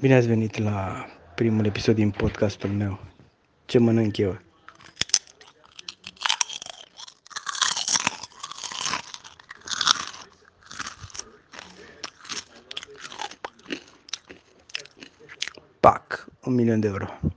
Bine ați venit la primul episod din podcastul meu. Ce mănânc eu? Pac, un milion de euro.